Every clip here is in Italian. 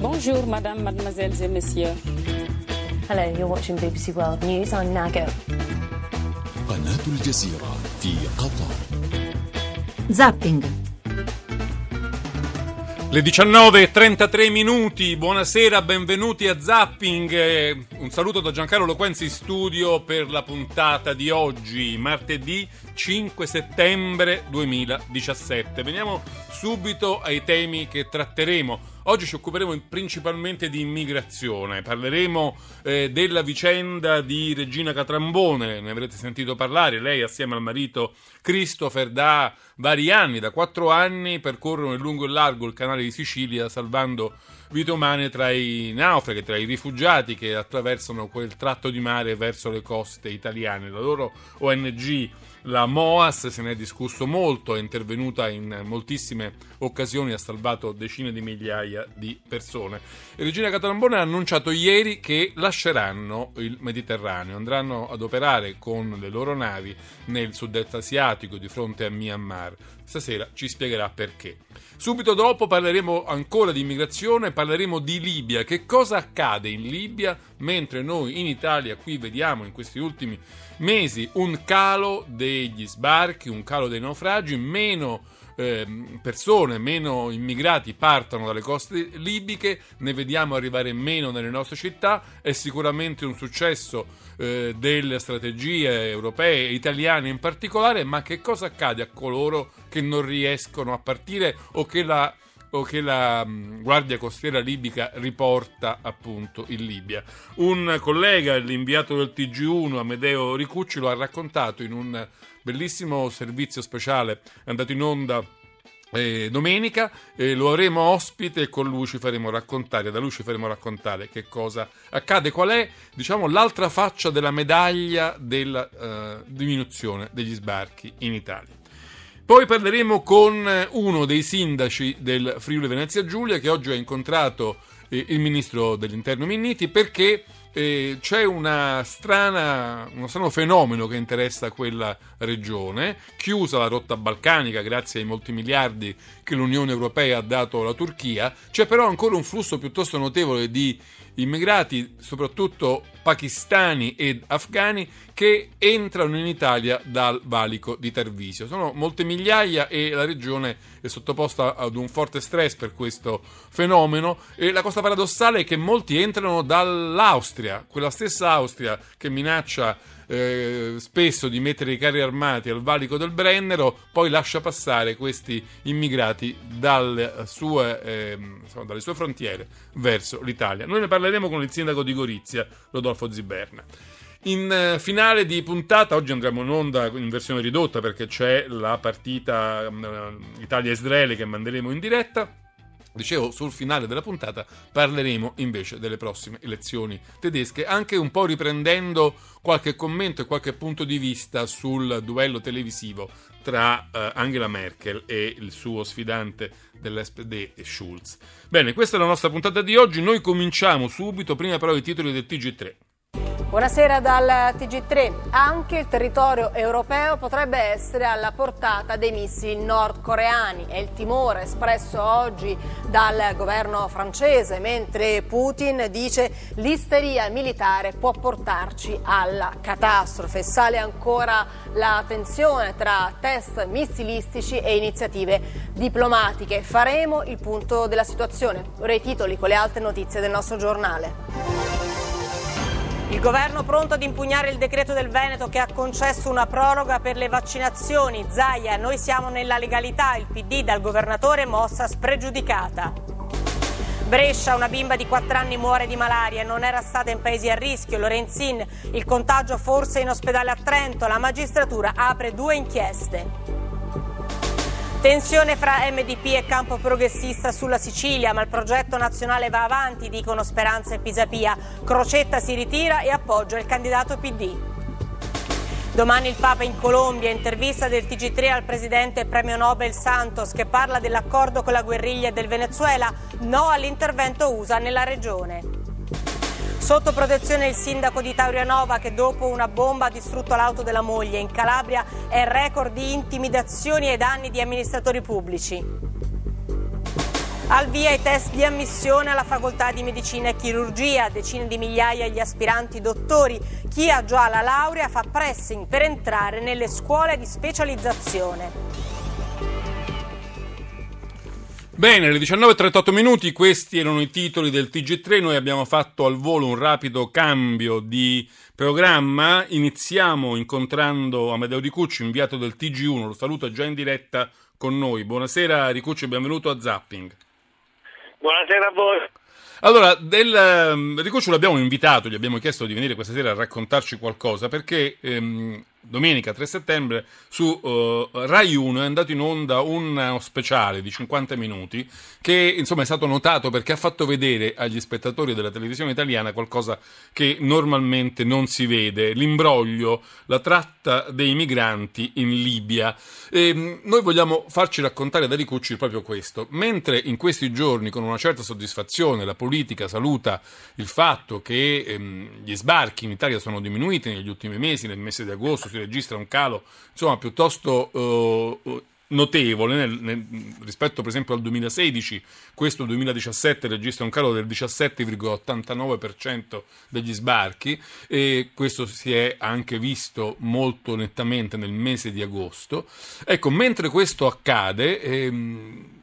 Bonjour, madame, mademoiselles et messieurs. Hello, you're watching BBC World News. I'm Nago. قناة الجزيرة في قطر Zapping. Le 19.33 minuti, buonasera, benvenuti a Zapping. Eh, Un saluto da Giancarlo Loquenzi in studio per la puntata di oggi, martedì 5 settembre 2017. Veniamo subito ai temi che tratteremo. Oggi ci occuperemo principalmente di immigrazione, parleremo eh, della vicenda di Regina Catrambone, ne avrete sentito parlare, lei assieme al marito Christopher da vari anni, da quattro anni, percorrono in lungo e largo il canale di Sicilia salvando vite umane tra i naufraghi, tra i rifugiati che attraversano quel tratto di mare verso le coste italiane. La loro ONG la MOAS se ne è discusso molto, è intervenuta in moltissime occasioni, ha salvato decine di migliaia di persone. E Regina Catrambone ha annunciato ieri che lasceranno il Mediterraneo, andranno ad operare con le loro navi nel sud-est asiatico di fronte a Myanmar. Stasera ci spiegherà perché. Subito dopo parleremo ancora di immigrazione, parleremo di Libia. Che cosa accade in Libia mentre noi in Italia qui vediamo in questi ultimi mesi un calo degli sbarchi, un calo dei naufragi, meno eh, persone, meno immigrati partono dalle coste libiche, ne vediamo arrivare meno nelle nostre città, è sicuramente un successo eh, delle strategie europee e italiane in particolare, ma che cosa accade a coloro che non riescono a partire o che la o che la mh, Guardia Costiera libica riporta appunto in Libia. Un collega, l'inviato del TG1, Amedeo Ricucci, lo ha raccontato in un bellissimo servizio speciale andato in onda eh, domenica eh, lo avremo ospite e con lui ci faremo raccontare, da lui ci faremo raccontare che cosa accade, qual è diciamo l'altra faccia della medaglia della eh, diminuzione degli sbarchi in Italia. Poi parleremo con uno dei sindaci del Friuli Venezia Giulia che oggi ha incontrato eh, il ministro dell'interno Minniti perché eh, c'è strana, uno strano fenomeno che interessa quella regione, chiusa la rotta balcanica grazie ai molti miliardi che l'Unione Europea ha dato alla Turchia, c'è però ancora un flusso piuttosto notevole di immigrati, soprattutto pakistani ed afghani, che entrano in Italia dal valico di Tarvisio. Sono molte migliaia e la regione è sottoposta ad un forte stress per questo fenomeno e la cosa paradossale è che molti entrano dall'Austria, quella stessa Austria che minaccia eh, spesso di mettere i carri armati al valico del Brennero, poi lascia passare questi immigrati dalle sue, eh, insomma, dalle sue frontiere verso l'Italia. Noi ne parleremo con il sindaco di Gorizia, Rodolfo Ziberna. In eh, finale di puntata, oggi andremo in onda in versione ridotta perché c'è la partita eh, Italia-Israele che manderemo in diretta. Dicevo, sul finale della puntata parleremo invece delle prossime elezioni tedesche, anche un po' riprendendo qualche commento e qualche punto di vista sul duello televisivo tra eh, Angela Merkel e il suo sfidante dell'SPD Schulz. Bene, questa è la nostra puntata di oggi, noi cominciamo subito, prima però i titoli del TG3. Buonasera dal TG3. Anche il territorio europeo potrebbe essere alla portata dei missili nordcoreani. È il timore espresso oggi dal governo francese, mentre Putin dice l'isteria militare può portarci alla catastrofe. Sale ancora la tensione tra test missilistici e iniziative diplomatiche. Faremo il punto della situazione. Ora i titoli con le altre notizie del nostro giornale. Il governo pronto ad impugnare il decreto del Veneto che ha concesso una proroga per le vaccinazioni. Zaia, noi siamo nella legalità, il PD dal governatore mossa spregiudicata. Brescia, una bimba di 4 anni muore di malaria, non era stata in paesi a rischio. Lorenzin, il contagio forse in ospedale a Trento, la magistratura apre due inchieste. Tensione fra MDP e campo progressista sulla Sicilia, ma il progetto nazionale va avanti, dicono Speranza e Pisapia. Crocetta si ritira e appoggia il candidato PD. Domani il Papa in Colombia, intervista del TG3 al presidente premio Nobel Santos che parla dell'accordo con la guerriglia del Venezuela, no all'intervento USA nella regione. Sotto protezione il sindaco di Taurianova che dopo una bomba ha distrutto l'auto della moglie. In Calabria è record di intimidazioni ai danni di amministratori pubblici. Al via i test di ammissione alla facoltà di medicina e chirurgia, decine di migliaia gli aspiranti dottori. Chi ha già la laurea fa pressing per entrare nelle scuole di specializzazione. Bene, alle 19.38 minuti questi erano i titoli del TG3, noi abbiamo fatto al volo un rapido cambio di programma, iniziamo incontrando Amedeo Ricucci, inviato del TG1, lo saluto già in diretta con noi. Buonasera Ricucci, benvenuto a Zapping. Buonasera a voi. Allora, del, um, Ricuccio l'abbiamo invitato, gli abbiamo chiesto di venire questa sera a raccontarci qualcosa perché ehm, domenica 3 settembre su uh, Rai 1 è andato in onda uno speciale di 50 minuti che insomma è stato notato perché ha fatto vedere agli spettatori della televisione italiana qualcosa che normalmente non si vede, l'imbroglio, la tratta dei migranti in Libia. E noi vogliamo farci raccontare da Ricucci proprio questo. Mentre in questi giorni con una certa soddisfazione la politica saluta il fatto che ehm, gli sbarchi in Italia sono diminuiti negli ultimi mesi, nel mese di agosto si registra un calo insomma, piuttosto uh, notevole nel, nel, rispetto per esempio al 2016, questo 2017 registra un calo del 17,89% degli sbarchi e questo si è anche visto molto nettamente nel mese di agosto. Ecco, mentre questo accade... Ehm,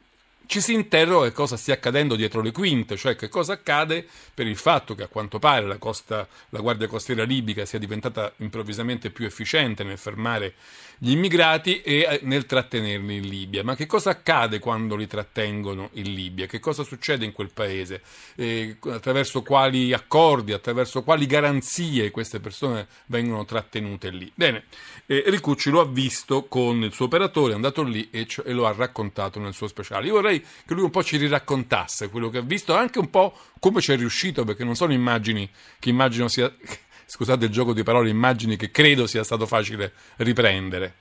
ci si interroga che cosa stia accadendo dietro le quinte, cioè che cosa accade per il fatto che a quanto pare la, costa, la Guardia Costiera libica sia diventata improvvisamente più efficiente nel fermare gli immigrati e eh, nel trattenerli in Libia. Ma che cosa accade quando li trattengono in Libia? Che cosa succede in quel paese? Eh, attraverso quali accordi, attraverso quali garanzie queste persone vengono trattenute lì? Bene, eh, Ricucci lo ha visto con il suo operatore, è andato lì e, e lo ha raccontato nel suo speciale. Io vorrei che lui un po' ci riraccontasse quello che ha visto, anche un po' come ci è riuscito, perché non sono immagini che immagino sia, scusate il gioco di parole, immagini che credo sia stato facile riprendere.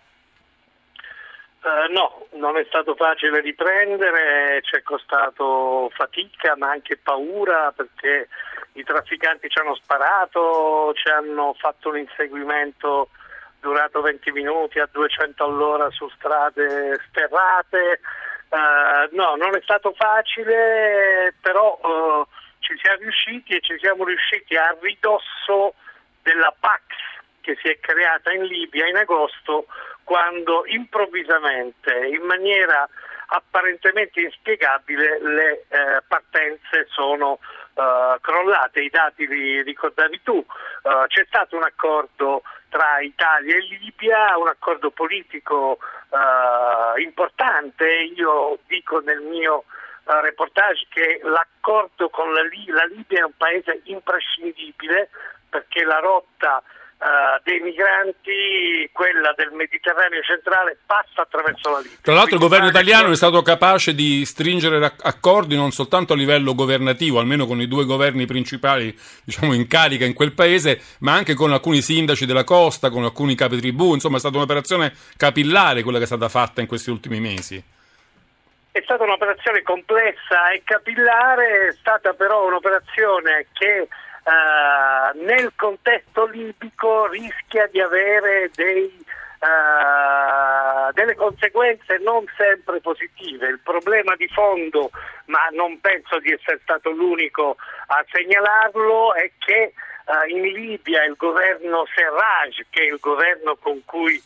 Uh, no, non è stato facile riprendere, ci è costato fatica ma anche paura perché i trafficanti ci hanno sparato, ci hanno fatto un inseguimento durato 20 minuti a 200 all'ora su strade sterrate, Uh, no, non è stato facile, però uh, ci siamo riusciti e ci siamo riusciti a ridosso della Pax che si è creata in Libia in agosto quando improvvisamente, in maniera apparentemente inspiegabile, le eh, partenze sono uh, crollate, i dati li ricordavi tu, uh, c'è stato un accordo tra Italia e Libia, un accordo politico uh, importante, io dico nel mio reportage che l'accordo con la Libia è un paese imprescindibile perché la rotta Uh, dei migranti, quella del Mediterraneo centrale, passa attraverso la Libia. Tra l'altro il governo italiano è stato capace di stringere accordi non soltanto a livello governativo, almeno con i due governi principali diciamo, in carica in quel paese, ma anche con alcuni sindaci della costa, con alcuni capi tribù, insomma è stata un'operazione capillare quella che è stata fatta in questi ultimi mesi. È stata un'operazione complessa e capillare, è stata però un'operazione che uh, nel contesto libico rischia di avere dei, uh, delle conseguenze non sempre positive. Il problema di fondo, ma non penso di essere stato l'unico a segnalarlo, è che uh, in Libia il governo Serraj, che è il governo con cui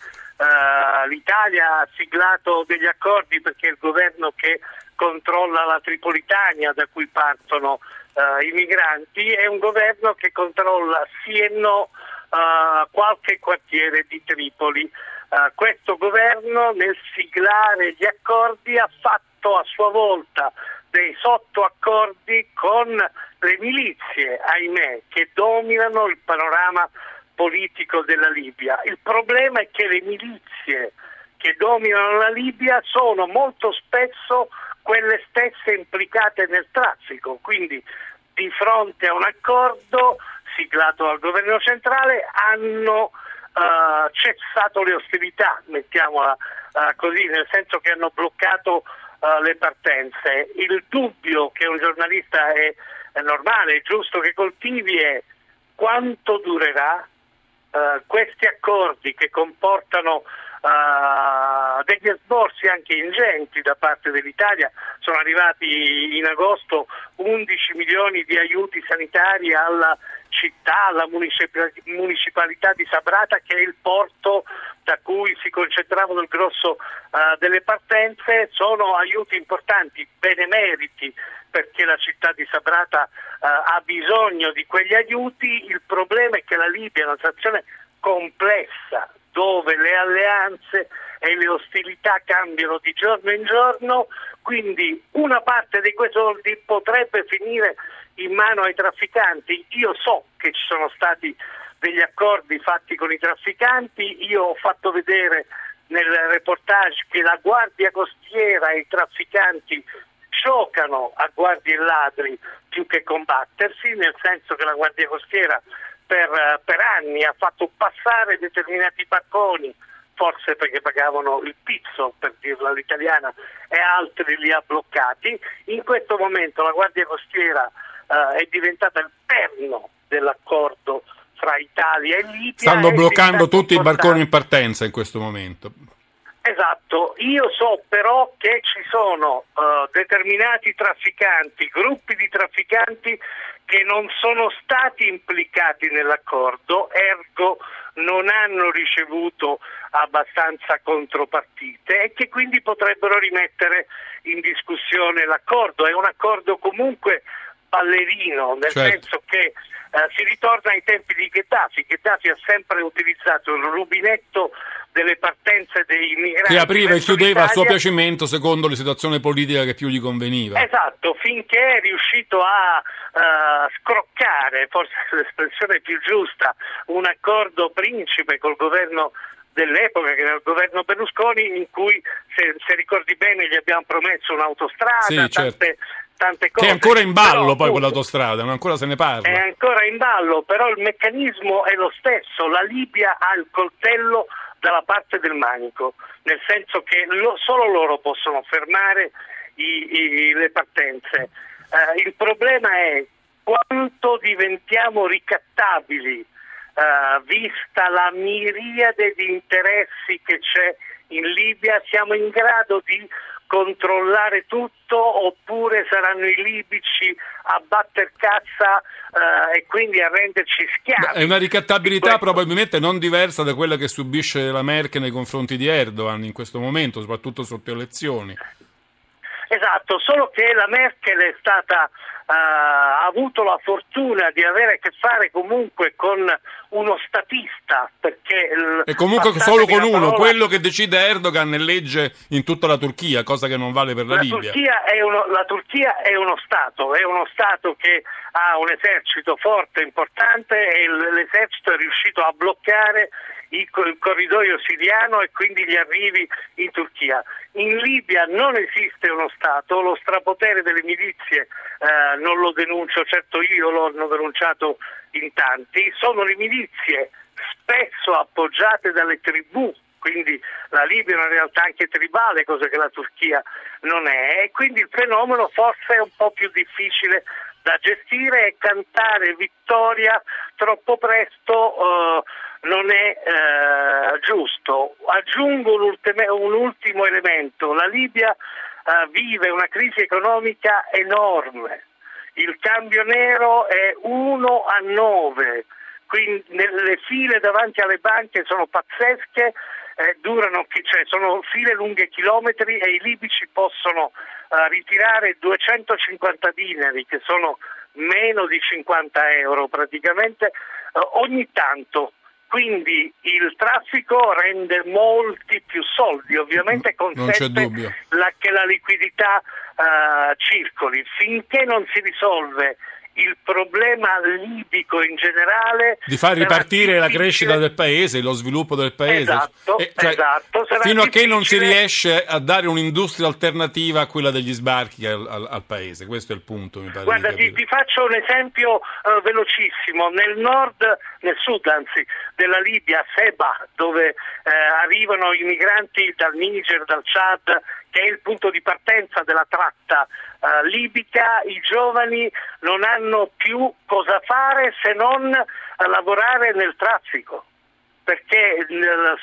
l'Italia ha siglato degli accordi perché è il governo che controlla la Tripolitania da cui partono uh, i migranti, è un governo che controlla sì e no uh, qualche quartiere di Tripoli. Uh, questo governo nel siglare gli accordi ha fatto a sua volta dei sottoaccordi con le milizie, ahimè, che dominano il panorama politico della Libia. Il problema è che le milizie che dominano la Libia sono molto spesso quelle stesse implicate nel traffico, quindi di fronte a un accordo siglato dal governo centrale hanno uh, cessato le ostilità, mettiamola uh, così, nel senso che hanno bloccato uh, le partenze. Il dubbio che un giornalista è, è, normale, è giusto che coltivi è quanto durerà questi accordi che comportano degli esborsi anche ingenti da parte dell'Italia, sono arrivati in agosto 11 milioni di aiuti sanitari alla città, alla municipalità di Sabrata che è il porto da cui si concentravano il grosso uh, delle partenze, sono aiuti importanti, benemeriti perché la città di Sabrata uh, ha bisogno di quegli aiuti, il problema è che la Libia è una situazione complessa dove le alleanze e le ostilità cambiano di giorno in giorno, quindi una parte di quei soldi potrebbe finire in mano ai trafficanti. Io so che ci sono stati degli accordi fatti con i trafficanti, io ho fatto vedere nel reportage che la guardia costiera e i trafficanti giocano a guardie e ladri più che combattersi, nel senso che la guardia costiera per, per anni ha fatto passare determinati barconi forse perché pagavano il pizzo, per dirla all'italiana, e altri li ha bloccati. In questo momento la Guardia Costiera uh, è diventata il perno dell'accordo fra Italia e Libia. Stanno bloccando tutti i barconi in partenza in questo momento. Esatto, io so però che ci sono uh, determinati trafficanti, gruppi di trafficanti che non sono stati implicati nell'accordo, ergo non hanno ricevuto abbastanza contropartite e che quindi potrebbero rimettere in discussione l'accordo. È un accordo comunque ballerino, nel certo. senso che eh, si ritorna ai tempi di Gheddafi. Gheddafi ha sempre utilizzato il rubinetto delle partenze dei migranti. Che apriva e chiudeva a suo piacimento secondo la situazione politica che più gli conveniva. Esatto, finché è riuscito a uh, scroccare, forse l'espressione più giusta, un accordo principe col governo dell'epoca, che era il governo Berlusconi, in cui, se, se ricordi bene, gli abbiamo promesso un'autostrada, sì, certo. tante, tante cose. Che è ancora in ballo però, poi quell'autostrada, non ancora se ne parla. È ancora in ballo, però il meccanismo è lo stesso, la Libia ha il coltello dalla parte del manico, nel senso che lo, solo loro possono fermare i, i, le partenze. Uh, il problema è quanto diventiamo ricattabili, uh, vista la miriade di interessi che c'è in Libia, siamo in grado di controllare tutto oppure saranno i libici a batter cazza eh, e quindi a renderci schiavi. È una ricattabilità probabilmente non diversa da quella che subisce la Merkel nei confronti di Erdogan in questo momento, soprattutto sotto elezioni. Esatto, solo che la Merkel è stata ha avuto la fortuna di avere a che fare comunque con uno statista perché e comunque solo con uno, parola... quello che decide Erdogan è legge in tutta la Turchia, cosa che non vale per la, la Libia. Turchia uno, la Turchia è uno Stato, è uno Stato che ha un esercito forte, importante e l'esercito è riuscito a bloccare il, corridoio siriano e quindi gli arrivi in Turchia. In Libia non esiste uno Stato, lo strapotere delle milizie eh, non lo denuncio certo io, hanno denunciato in tanti, sono le milizie spesso appoggiate dalle tribù quindi la Libia è una realtà anche tribale, cosa che la Turchia non è, e quindi il fenomeno forse è un po' più difficile da gestire e cantare vittoria troppo presto eh, non è eh, giusto. Aggiungo un, ultimo, elemento, la Libia eh, vive una crisi economica enorme, il cambio nero è 1 a 9, quindi le file davanti alle banche sono pazzesche, eh, durano, cioè sono file lunghe chilometri e i libici possono eh, ritirare 250 dinari, che sono meno di 50 euro praticamente, eh, ogni tanto quindi il traffico rende molti più soldi, ovviamente consente la, che la liquidità uh, circoli. Finché non si risolve il problema libico in generale di far ripartire la crescita del paese, lo sviluppo del paese. Esatto, eh, cioè, esatto. Fino a che non si riesce a dare un'industria alternativa a quella degli sbarchi al, al, al paese, questo è il punto. Mi pare Guarda, ti, ti, faccio un esempio uh, velocissimo. Nel nord, nel sud anzi, della Libia, Seba, dove uh, arrivano i migranti dal Niger, dal Chad che è il punto di partenza della tratta uh, libica, i giovani non hanno più cosa fare se non lavorare nel traffico. perché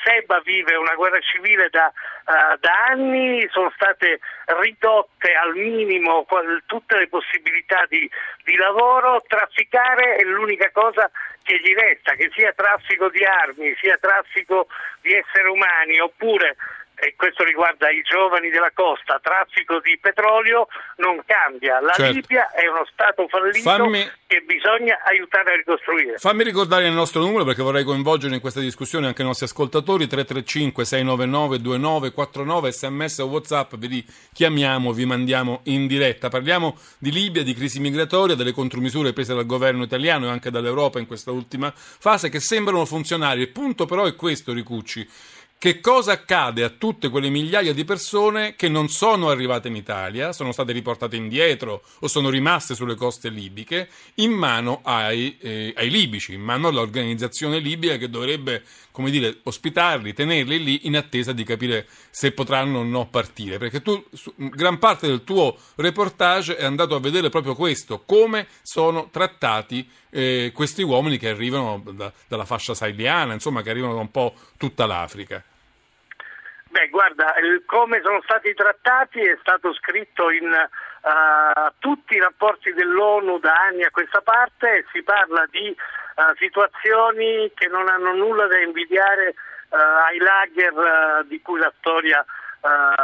Seba vive una guerra civile da, uh, da, anni, sono state ridotte al minimo tutte le possibilità di, di, lavoro, trafficare è l'unica cosa che gli resta, che sia traffico di armi, sia traffico di esseri umani oppure e questo riguarda i giovani della costa, traffico di petrolio non cambia. La certo. Libia è uno Stato fallito fammi, che bisogna aiutare a ricostruire. Fammi ricordare il nostro numero perché vorrei coinvolgere in questa discussione anche i nostri ascoltatori, 335 699 2949, sms o whatsapp, vi chiamiamo, vi mandiamo in diretta. Parliamo di Libia, di crisi migratoria, delle contromisure prese dal governo italiano e anche dall'Europa in questa ultima fase che sembrano funzionali. Il punto però è questo, Ricucci che cosa accade a tutte quelle migliaia di persone che non sono arrivate in Italia, sono state riportate indietro o sono rimaste sulle coste libiche in mano ai, eh, ai libici, in mano all'organizzazione libica che dovrebbe, come dire, ospitarli, tenerli lì in attesa di capire se potranno o no partire. Perché tu, gran parte del tuo reportage è andato a vedere proprio questo, come sono trattati eh, questi uomini che arrivano da, dalla fascia saheliana, insomma, che arrivano da un po' tutta l'Africa. Beh, guarda, come sono stati trattati è stato scritto in uh, tutti i rapporti dell'ONU da anni a questa parte, si parla di uh, situazioni che non hanno nulla da invidiare uh, ai lager di cui la storia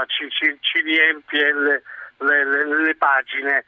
ci, ci, ci, riempie le, le, le, le pagine.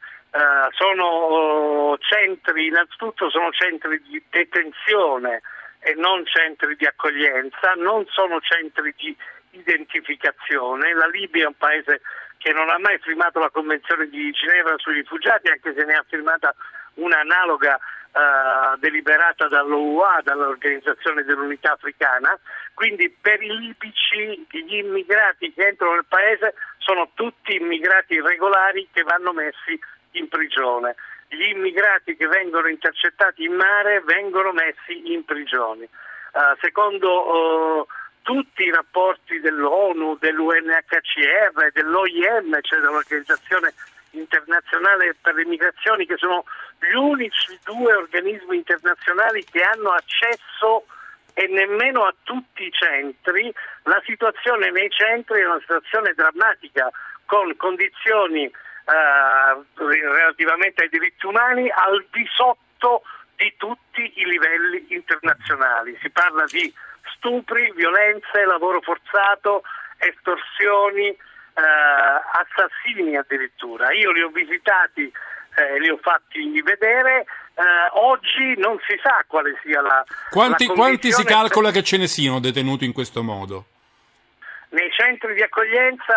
sono centri, innanzitutto sono centri di detenzione e non centri di accoglienza, non sono centri di identificazione. La Libia è un paese che non ha mai firmato la Convenzione di Ginevra sui rifugiati, anche se ne ha firmata una analoga eh, deliberata dall'OUA, dall'Organizzazione dell'Unità Africana. Quindi per i libici gli immigrati che entrano nel paese sono tutti immigrati regolari che vanno messi in prigione. Gli immigrati che vengono intercettati in mare vengono messi in prigione. Uh, secondo uh, tutti i rapporti dell'ONU, dell'UNHCR, dell'OIM, cioè dell'Organizzazione internazionale per le migrazioni, che sono gli unici due organismi internazionali che hanno accesso e nemmeno a tutti i centri, la situazione nei centri è una situazione drammatica, con condizioni eh, relativamente ai diritti umani al di sotto di tutti i livelli internazionali. Si parla di stupri, violenze, lavoro forzato, estorsioni, eh, assassini addirittura. Io li ho visitati, eh, li ho fatti vedere. Eh, oggi non si sa quale sia la. Quanti, la quanti si calcola che ce ne siano detenuti in questo modo? Nei centri di accoglienza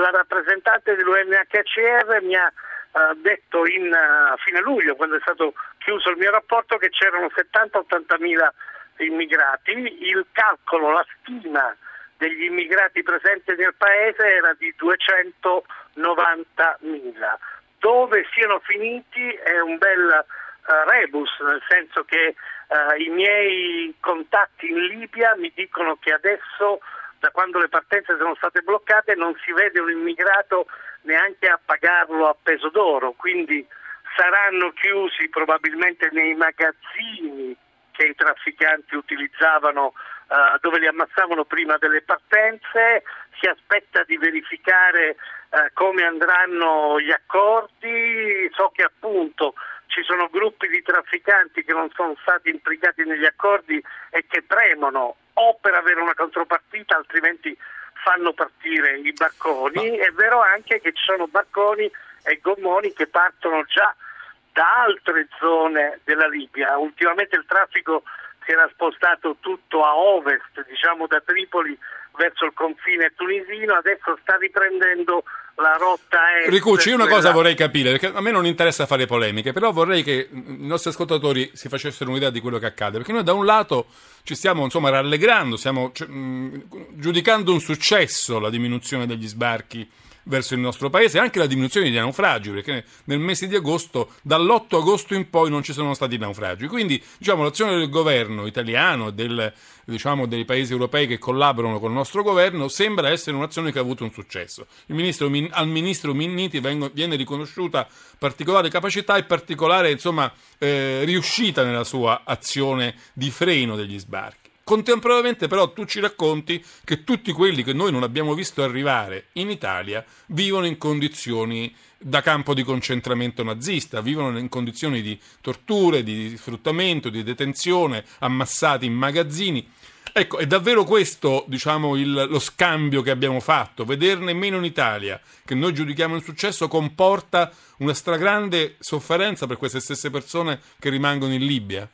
la rappresentante dell'UNHCR mi ha uh, detto in, a fine luglio, quando è stato chiuso il mio rapporto, che c'erano 70-80 mila immigrati, il calcolo, la stima degli immigrati presenti nel paese era di 290.000. Dove siano finiti è un bel uh, rebus, nel senso che uh, i miei contatti in Libia mi dicono che adesso, da quando le partenze sono state bloccate, non si vede un immigrato neanche a pagarlo a peso d'oro, quindi saranno chiusi probabilmente nei magazzini che i trafficanti utilizzavano uh, dove li ammazzavano prima delle partenze, si aspetta di verificare uh, come andranno gli accordi, so che appunto ci sono gruppi di trafficanti che non sono stati implicati negli accordi e che premono o per avere una contropartita altrimenti fanno partire i barconi. È vero anche che ci sono barconi e gommoni che partono già da altre zone della Libia. Ultimamente il traffico si era spostato tutto a ovest, diciamo da Tripoli verso il confine tunisino, adesso sta riprendendo la rotta est. Ricucci, io una cosa vorrei capire, perché a me non interessa fare polemiche, però vorrei che i nostri ascoltatori si facessero un'idea di quello che accade, perché noi da un lato ci stiamo insomma rallegrando, stiamo cioè, giudicando un successo la diminuzione degli sbarchi verso il nostro paese anche la diminuzione dei naufragi, perché nel mese di agosto, dall'8 agosto in poi non ci sono stati naufragi. Quindi diciamo, l'azione del governo italiano e del, diciamo, dei paesi europei che collaborano con il nostro governo sembra essere un'azione che ha avuto un successo. Ministro, al ministro Minniti vengo, viene riconosciuta particolare capacità e particolare insomma, eh, riuscita nella sua azione di freno degli sbarchi. Contemporaneamente però tu ci racconti che tutti quelli che noi non abbiamo visto arrivare in Italia vivono in condizioni da campo di concentramento nazista, vivono in condizioni di torture, di sfruttamento, di detenzione, ammassati in magazzini. Ecco, è davvero questo, diciamo, il, lo scambio che abbiamo fatto. Vederne meno in Italia, che noi giudichiamo un successo, comporta una stragrande sofferenza per queste stesse persone che rimangono in Libia?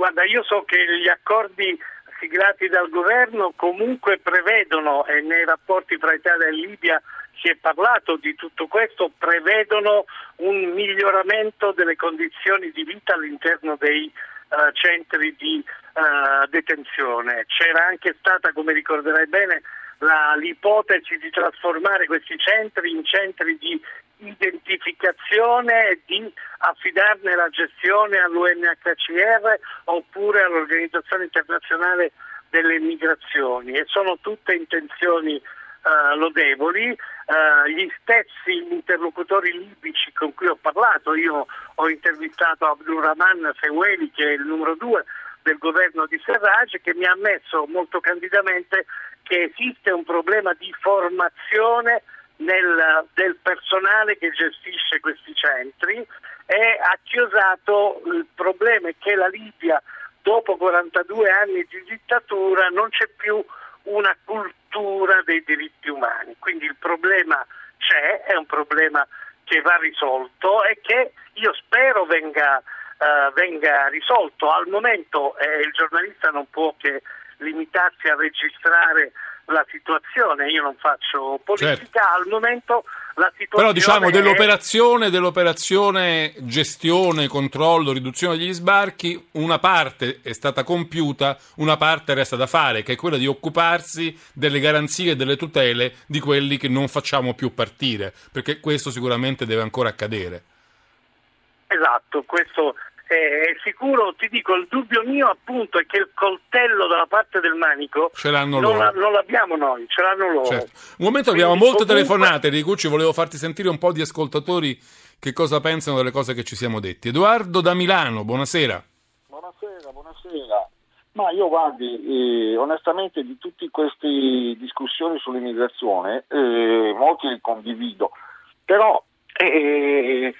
Guarda, io so che gli accordi siglati dal governo comunque prevedono, e nei rapporti tra Italia e Libia si è parlato di tutto questo, prevedono un miglioramento delle condizioni di vita all'interno dei uh, centri di uh, detenzione. C'era anche stata, come ricorderai bene, la, l'ipotesi di trasformare questi centri in centri di identificazione e di affidarne la gestione all'UNHCR oppure all'Organizzazione internazionale delle migrazioni e sono tutte intenzioni uh, lodevoli. Uh, gli stessi interlocutori libici con cui ho parlato, io ho intervistato Abdurrahman Feweli che è il numero due del governo di Serraj che mi ha ammesso molto candidamente che esiste un problema di formazione nel, del personale che gestisce questi centri e ha chiosato il problema è che la Libia dopo 42 anni di dittatura non c'è più una cultura dei diritti umani, quindi il problema c'è, è un problema che va risolto e che io spero venga, uh, venga risolto. Al momento eh, il giornalista non può che limitarsi a registrare la situazione, io non faccio politica, certo. al momento la situazione Però diciamo dell'operazione, dell'operazione gestione, controllo, riduzione degli sbarchi, una parte è stata compiuta, una parte resta da fare, che è quella di occuparsi delle garanzie e delle tutele di quelli che non facciamo più partire, perché questo sicuramente deve ancora accadere. Esatto, questo è sicuro, ti dico, il dubbio mio appunto è che il coltello dalla parte del manico ce l'hanno non, loro. La, non l'abbiamo noi, ce l'hanno loro. Certo. Un momento abbiamo Quindi, molte comunque... telefonate, Ricucci, volevo farti sentire un po' di ascoltatori che cosa pensano delle cose che ci siamo detti. Edoardo da Milano, buonasera. Buonasera, buonasera. Ma io guardi, eh, onestamente di tutte queste discussioni sull'immigrazione, eh, molti li condivido, però eh,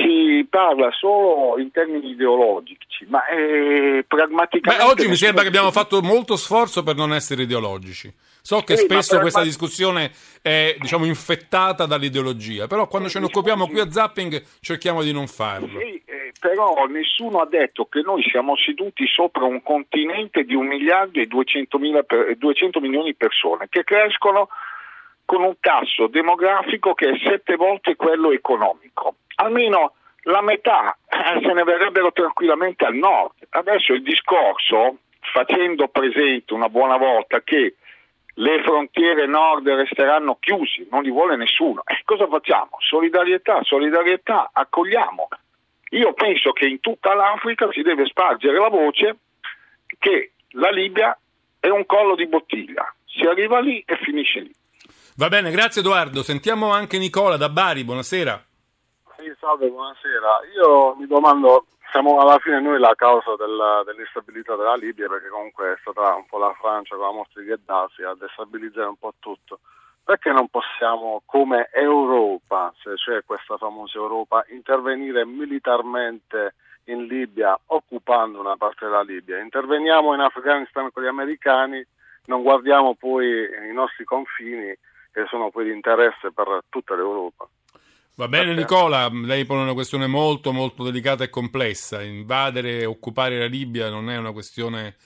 si parla solo in termini ideologici, ma eh, pragmaticamente... Beh, oggi mi sembra che abbiamo fatto molto sforzo per non essere ideologici. So che Sì, spesso ma questa discussione è diciamo infettata dall'ideologia, però quando ce ne occupiamo qui a Zapping cerchiamo di non farlo. Sì, eh, però nessuno ha detto che noi siamo seduti sopra un continente di un miliardo e 200, per, 200 milioni di persone che crescono con un tasso demografico che è sette volte quello economico. Almeno la metà eh, se ne verrebbero tranquillamente al nord. Adesso il discorso, facendo presente una buona volta che le frontiere nord resteranno chiuse, non li vuole nessuno. E cosa facciamo? Solidarietà, solidarietà, accogliamo. Io penso che in tutta l'Africa si deve spargere la voce che la Libia è un collo di bottiglia. Si arriva lì e finisce lì. Va bene, grazie Edoardo. Sentiamo anche Nicola da Bari, buonasera. Sì, salve, buonasera. Io mi domando, siamo alla fine noi la causa della, dell'instabilità della Libia, perché comunque è stata un po' la Francia con la morte di Gheddafi a destabilizzare un po' tutto. Perché non possiamo, come Europa, se c'è questa famosa Europa, intervenire militarmente in Libia, occupando una parte della Libia? Interveniamo in Afghanistan con gli americani, non guardiamo poi i nostri confini, che sono poi di interesse per tutta l'Europa. Va bene Nicola, lei pone una questione molto molto delicata e complessa. Invadere e occupare la Libia non è una questione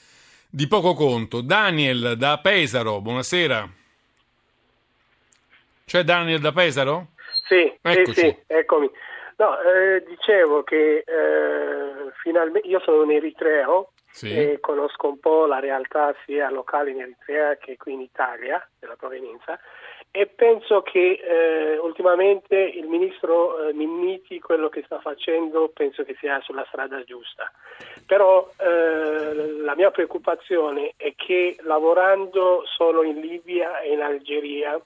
di poco conto. Daniel da Pesaro, buonasera. C'è Daniel da Pesaro? Sì, sì, Eccoci. sì, eccomi. No, eh, dicevo che eh, finalmente io sono un eritreo Sì. e conosco un po' la realtà sia locale in Eritrea che qui in Italia, della provenienza, e penso che eh, ultimamente il ministro eh, Minniti quello che sta facendo penso che sia sulla strada giusta. Però eh, la mia preoccupazione è che lavorando solo in Libia e in Algeria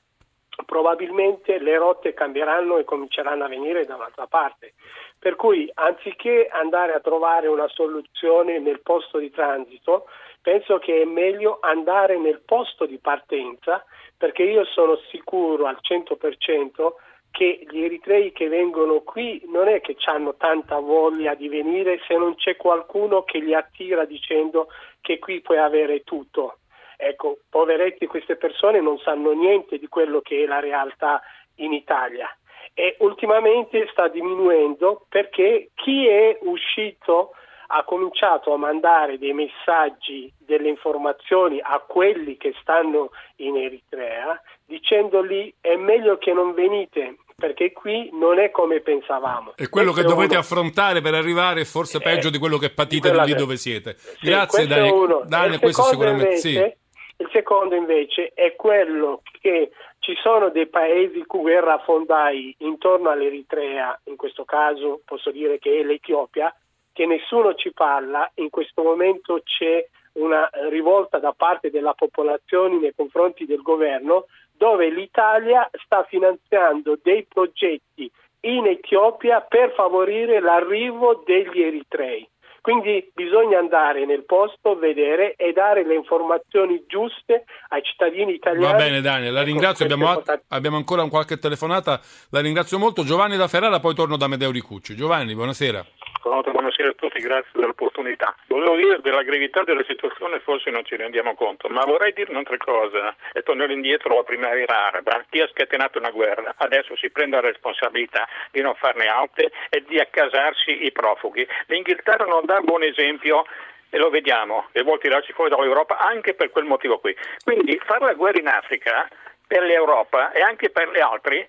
probabilmente le rotte cambieranno e cominceranno a venire da un'altra parte. Per cui anziché andare a trovare una soluzione nel posto di transito, penso che è meglio andare nel posto di partenza perché io sono sicuro al 100% che gli eritrei che vengono qui non è che hanno tanta voglia di venire se non c'è qualcuno che li attira dicendo che qui puoi avere tutto. Ecco, poveretti queste persone non sanno niente di quello che è la realtà in Italia e ultimamente sta diminuendo perché chi è uscito ha cominciato a mandare dei messaggi, delle informazioni a quelli che stanno in Eritrea dicendogli è meglio che non venite perché qui non è come pensavamo. E quello Questo che dovete uno. affrontare per arrivare è forse Eh, peggio di quello che patite lì dove siete. Sì, Grazie è Dani. questo sicuramente invece- sì. Il secondo invece è quello che ci sono dei paesi guerrafondai intorno all'Eritrea, in questo caso posso dire che è l'Etiopia, che nessuno ci parla, in questo momento c'è una rivolta da parte della popolazione nei confronti del governo dove l'Italia sta finanziando dei progetti in Etiopia per favorire l'arrivo degli eritrei. Quindi bisogna andare nel posto, vedere e dare le informazioni giuste ai cittadini italiani. Va bene Daniel, la Ecco, ringrazio, abbiamo, abbiamo ancora un qualche telefonata, la ringrazio molto. Giovanni da Ferrara, poi torno da Medeo Ricucci. Giovanni, buonasera. Buonasera a tutti, grazie dell'opportunità. Volevo dire della gravità della situazione, forse non ci rendiamo conto, ma vorrei dire un'altra cosa e tornare indietro alla primavera araba. Chi ha scatenato una guerra adesso si prende la responsabilità di non farne altre e di accasarsi i profughi. L'Inghilterra non dà buon esempio e lo vediamo, e vuol tirarci fuori dall'Europa anche per quel motivo qui. Quindi fare la guerra in Africa per l'Europa e anche per altre pe-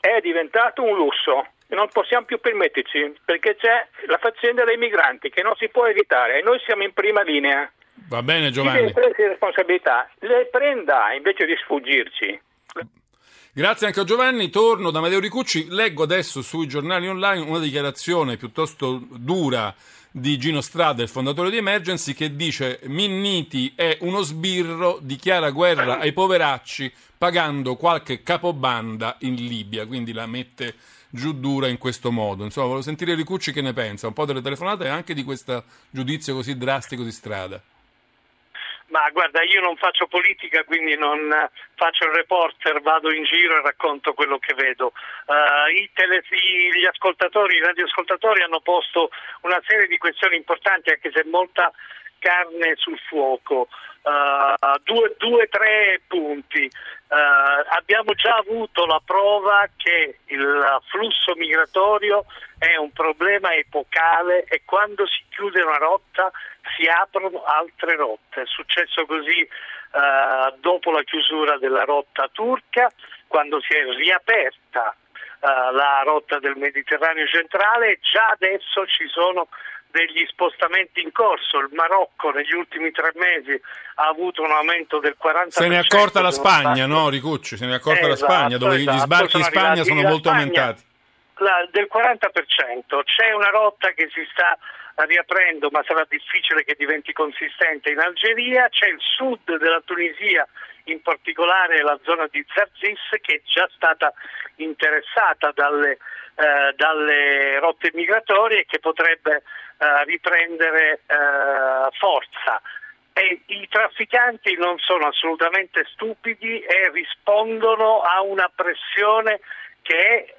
è diventato un lusso e non possiamo più permetterci perché c'è la faccenda dei migranti che non si può evitare e noi siamo in prima linea. Va bene Chi Giovanni. deve prendersi le responsabilità le prenda invece di sfuggirci. Grazie anche a Giovanni, torno da Medeo Ricucci, leggo adesso sui giornali online una dichiarazione piuttosto dura di Gino Strada, il fondatore di Emergency, che dice Minniti è uno sbirro, dichiara guerra ai poveracci pagando qualche capobanda in Libia, quindi la mette giù dura in questo modo. Insomma, volevo sentire Ricucci che ne pensa, un po' delle telefonate e anche di questo giudizio così drastico di Strada. Ma guarda, io non faccio politica, quindi non eh, faccio il reporter, vado in giro e racconto quello che vedo. Eh, i tele- gli ascoltatori, i radioascoltatori hanno posto una serie di questioni importanti, anche se molta carne sul fuoco. Eh, due, due, tre punti. Eh, abbiamo già avuto la prova che il flusso migratorio è un problema epocale e quando si chiude una rotta si aprono altre rotte. È successo così eh, dopo la chiusura della rotta turca, quando si è riaperta la rotta del Mediterraneo centrale, già adesso ci sono degli spostamenti in corso. Il Marocco negli ultimi tre mesi ha avuto un aumento del 40%. Se ne è accorta la Spagna, no Ricucci? Se ne è accorta la Esatto, Spagna, dove gli esatto, sbarchi in sono Spagna arrivati sono la molto Spagna- aumentati. la- del 40%. C'è una rotta che si sta riaprendo, ma sarà difficile che diventi consistente in Algeria. C'è il sud della Tunisia, in particolare la zona di Zarzis, che è già stata interessata dalle, eh, dalle rotte migratorie che potrebbe eh, riprendere eh, forza. E I trafficanti non sono assolutamente stupidi e rispondono a una pressione che è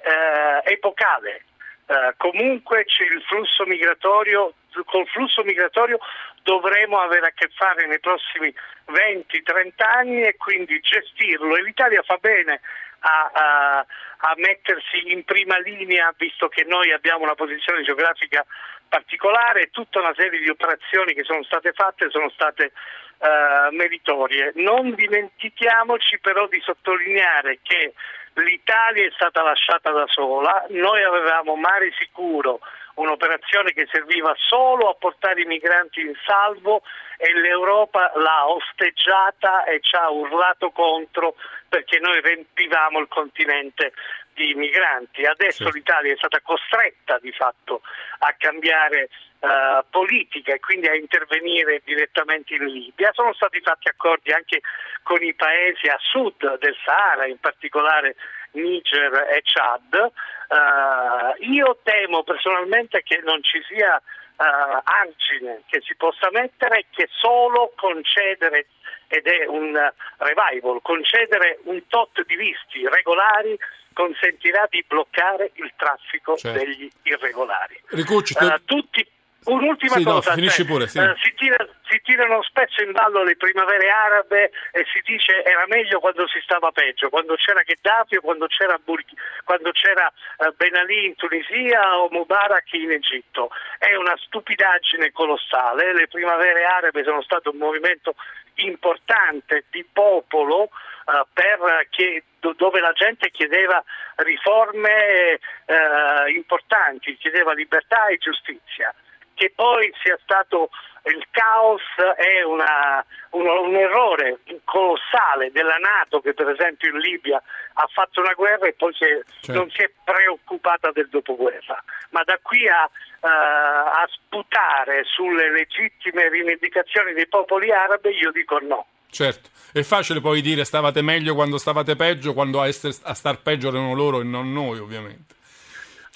eh, epocale. Eh, comunque flusso migratorio, col flusso migratorio dovremo avere a che fare nei prossimi 20-30 anni e quindi gestirlo. E l'Italia fa bene a, a- a mettersi in prima linea, visto che noi abbiamo una posizione geografica particolare, tutta una serie di operazioni che sono state fatte sono state eh, meritorie. Non dimentichiamoci però di sottolineare che l'Italia è stata lasciata da sola, noi avevamo Mare Sicuro, un'operazione che serviva solo a portare i migranti in salvo e l'Europa l'ha osteggiata e ci ha urlato contro perché noi riempivamo il continente di migranti. Adesso Sì. l'Italia è stata costretta di fatto a cambiare uh, politica e quindi a intervenire direttamente in Libia. Sono stati fatti accordi anche con i paesi a sud del Sahara, in particolare Niger e Chad. Uh, io temo personalmente che non ci sia uh, argine che si possa mettere che solo concedere ed è un revival, concedere un tot di visti regolari consentirà di bloccare il traffico certo. degli irregolari. Ricucci, tu... uh, tutti Un'ultima sì, cosa, no, finisci pure, sì. uh, si, tira, si, tirano spesso in ballo le primavere arabe e si dice era meglio quando si stava peggio, quando c'era Gheddafi o quando c'era, Bur- quando c'era uh, Ben Ali in Tunisia o Mubarak in Egitto. È una stupidaggine colossale, le primavere arabe sono stato un movimento importante di popolo Uh, per, che, dove la gente chiedeva riforme uh, importanti, chiedeva libertà e giustizia che poi sia stato il caos è una, un, un, errore colossale della Nato che per esempio in Libia ha fatto una guerra e poi si è, certo. non si è preoccupata del dopoguerra. Ma da qui a, uh, a sputare sulle legittime rivendicazioni dei popoli arabi io dico no. Certo, è facile poi dire stavate meglio quando stavate peggio, quando a, essere, a star peggio erano loro e non noi ovviamente.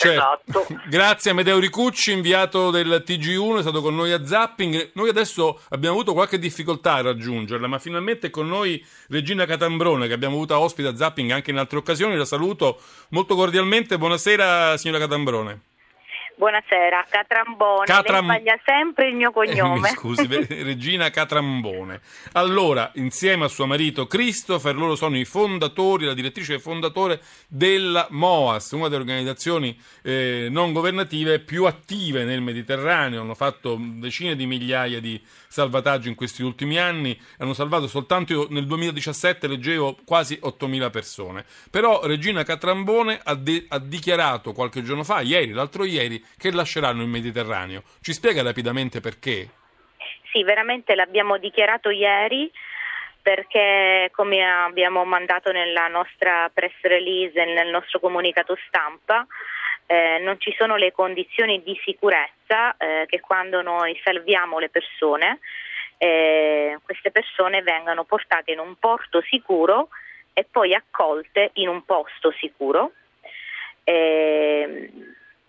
Certo. Esatto. Grazie a Medeo Ricucci, inviato del TG1, è stato con noi a Zapping. Noi adesso abbiamo avuto qualche difficoltà a raggiungerla, ma finalmente con noi Regina Catambrone, che abbiamo avuto ospite a Zapping anche in altre occasioni. La saluto molto cordialmente. Buonasera, signora Catambrone. Buonasera, Catrambone, Catram... Lei sbaglia sempre il mio cognome. Eh, scusi, Regina Catrambone. Allora, insieme a suo marito Christopher, loro sono i fondatori, la direttrice e fondatore della MOAS, una delle organizzazioni eh, non governative più attive nel Mediterraneo. Hanno fatto decine di migliaia di salvataggio in questi ultimi anni, hanno salvato soltanto io, nel 2017 leggevo quasi 8.000 persone. Però Regina Catrambone ha, de- ha dichiarato qualche giorno fa, ieri, l'altro ieri, che lasceranno il Mediterraneo. Ci spiega rapidamente perché? Sì, veramente l'abbiamo dichiarato ieri perché come abbiamo mandato nella nostra press release e nel nostro comunicato stampa, eh, non ci sono le condizioni di sicurezza eh, che quando noi salviamo le persone, eh, queste persone vengano portate in un porto sicuro e poi accolte in un posto sicuro. Eh,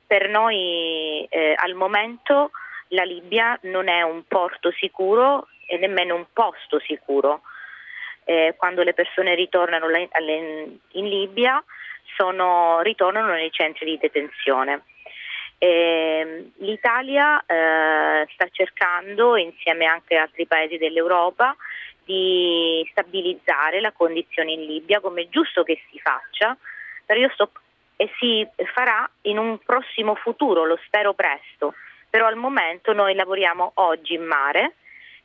per noi eh, al momento la Libia non è un porto sicuro e nemmeno un posto sicuro. Eh, quando le persone ritornano in Libia sono, ritornano nei centri di detenzione. Eh, L'Italia eh, sta cercando, insieme anche a altri paesi dell'Europa, di stabilizzare la condizione in Libia, come è giusto che si faccia, sto, e si farà in un prossimo futuro, lo spero presto. Però al momento noi lavoriamo oggi in mare,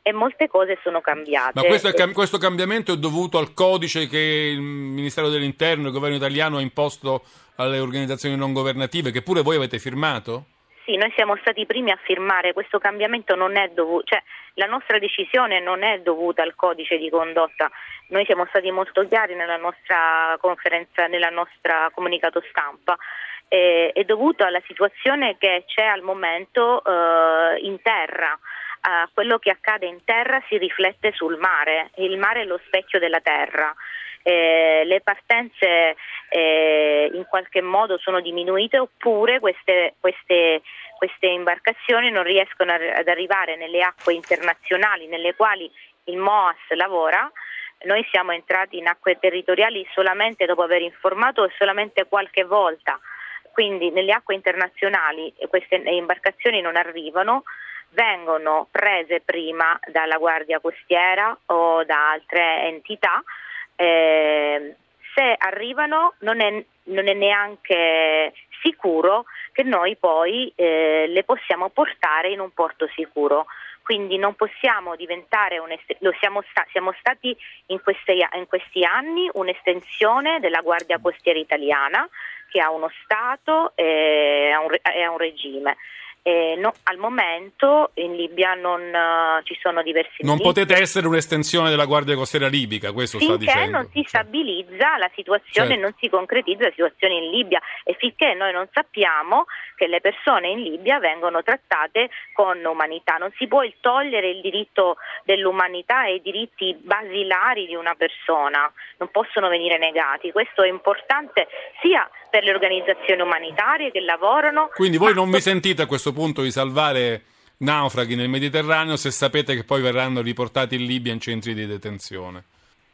e molte cose sono cambiate. Ma questo, è, questo, cambiamento è dovuto al codice che il Ministero dell'Interno, il governo italiano ha imposto alle organizzazioni non governative, che pure voi avete firmato? Sì, noi siamo stati i primi a firmare, questo cambiamento non è dovuto, cioè la nostra decisione non è dovuta al codice di condotta, noi siamo stati molto chiari nella nostra conferenza, nella nostra comunicato stampa, eh, è dovuto alla situazione che c'è al momento eh, in terra. Uh, quello che accade in terra si riflette sul mare, il mare è lo specchio della terra. Eh, le partenze eh, in qualche modo sono diminuite oppure queste, queste, queste imbarcazioni non riescono ad arrivare nelle acque internazionali nelle quali il MOAS lavora. Noi siamo entrati in acque territoriali solamente dopo aver informato e solamente qualche volta, quindi nelle acque internazionali queste imbarcazioni non arrivano vengono prese prima dalla Guardia Costiera o da altre entità. Eh, se arrivano non è, non è, neanche sicuro che noi poi eh, le possiamo portare in un porto sicuro. Quindi non possiamo diventare, lo siamo, sta, siamo stati in, queste, in questi anni un'estensione della Guardia Costiera italiana che ha uno Stato e ha un, e ha un regime Eh, no, al momento in Libia non uh, ci sono diversi Non potete essere un'estensione della Guardia Costiera libica, questo sta finché dicendo. non si stabilizza la situazione, Certo. non si concretizza la situazione in Libia e finché noi non sappiamo che le persone in Libia vengono trattate con umanità. Non si può togliere il diritto dell'umanità e i diritti basilari di una persona, non possono venire negati. Questo è importante sia per le organizzazioni umanitarie che lavorano. Quindi voi non vi sentite a questo punto di salvare naufraghi nel Mediterraneo se sapete che poi verranno riportati in Libia in centri di detenzione.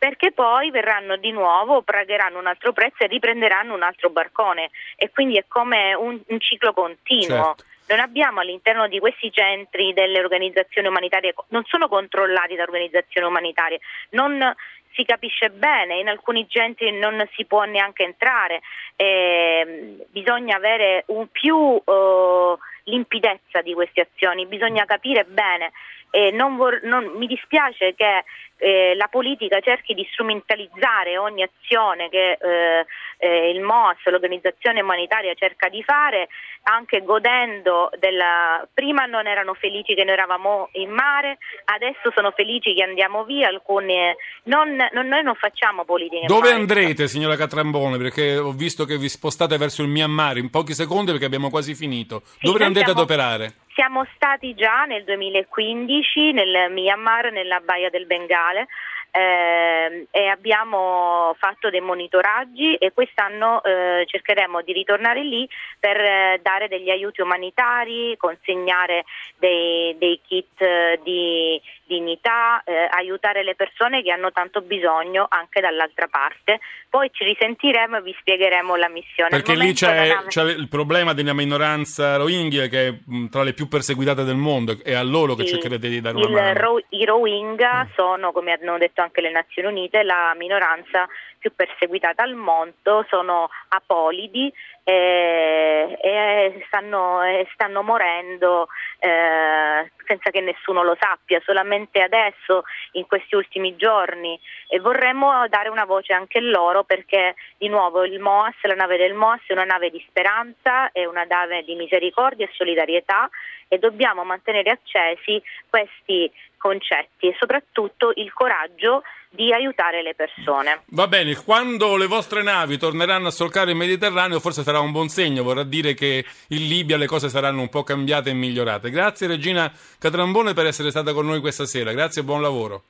perché poi verranno di nuovo, pagheranno un altro prezzo e riprenderanno un altro barcone e quindi è come un, un ciclo continuo. Certo. Non abbiamo all'interno di questi centri delle organizzazioni umanitarie, non sono controllati da organizzazioni umanitarie, non si capisce bene, in alcuni centri non si può neanche entrare, eh, bisogna avere un più eh, limpidezza di queste azioni, bisogna capire bene. E non vor- non- mi dispiace che eh, la politica cerchi di strumentalizzare ogni azione che eh, eh, il MOAS, l'organizzazione umanitaria, cerca di fare, anche godendo della... Prima non erano felici che noi eravamo in mare, adesso sono felici che andiamo via, alcuni... Non, non- noi non facciamo politica Dove andrete, signora Catrambone? Perché ho visto che vi spostate verso il Myanmar in pochi secondi perché abbiamo quasi finito. Dove noi andrete siamo- ad operare? Siamo stati già nel 2015 nel Myanmar, nella Baia del Bengale ehm, e abbiamo fatto dei monitoraggi e quest'anno eh, cercheremo di ritornare lì per eh, dare degli aiuti umanitari, consegnare dei, dei kit eh, di dignità, eh, aiutare le persone che hanno tanto bisogno anche dall'altra parte. Poi ci risentiremo e vi spiegheremo la missione. Perché lì c'è, nave- c'è il problema della minoranza Rohingya che è mh, tra le più perseguitate del mondo e a loro che Sì, cercherete di dare una mano. Ro- I Rohingya sono, come hanno detto anche le Nazioni Unite, la minoranza più perseguitata al mondo, sono apolidi eh, e stanno, e stanno morendo eh, senza che nessuno lo sappia, solamente adesso, in questi ultimi giorni. E vorremmo dare una voce anche loro perché di nuovo il MOAS, la nave del MOAS è una nave di speranza, è una nave di misericordia e solidarietà e dobbiamo mantenere accesi questi concetti e soprattutto il coraggio di aiutare le persone. Va bene, quando le vostre navi torneranno a solcare il Mediterraneo forse sarà un buon segno, vorrà dire che in Libia le cose saranno un po' cambiate e migliorate. Grazie Regina Catrambone per essere stata con noi questa sera, grazie e buon lavoro.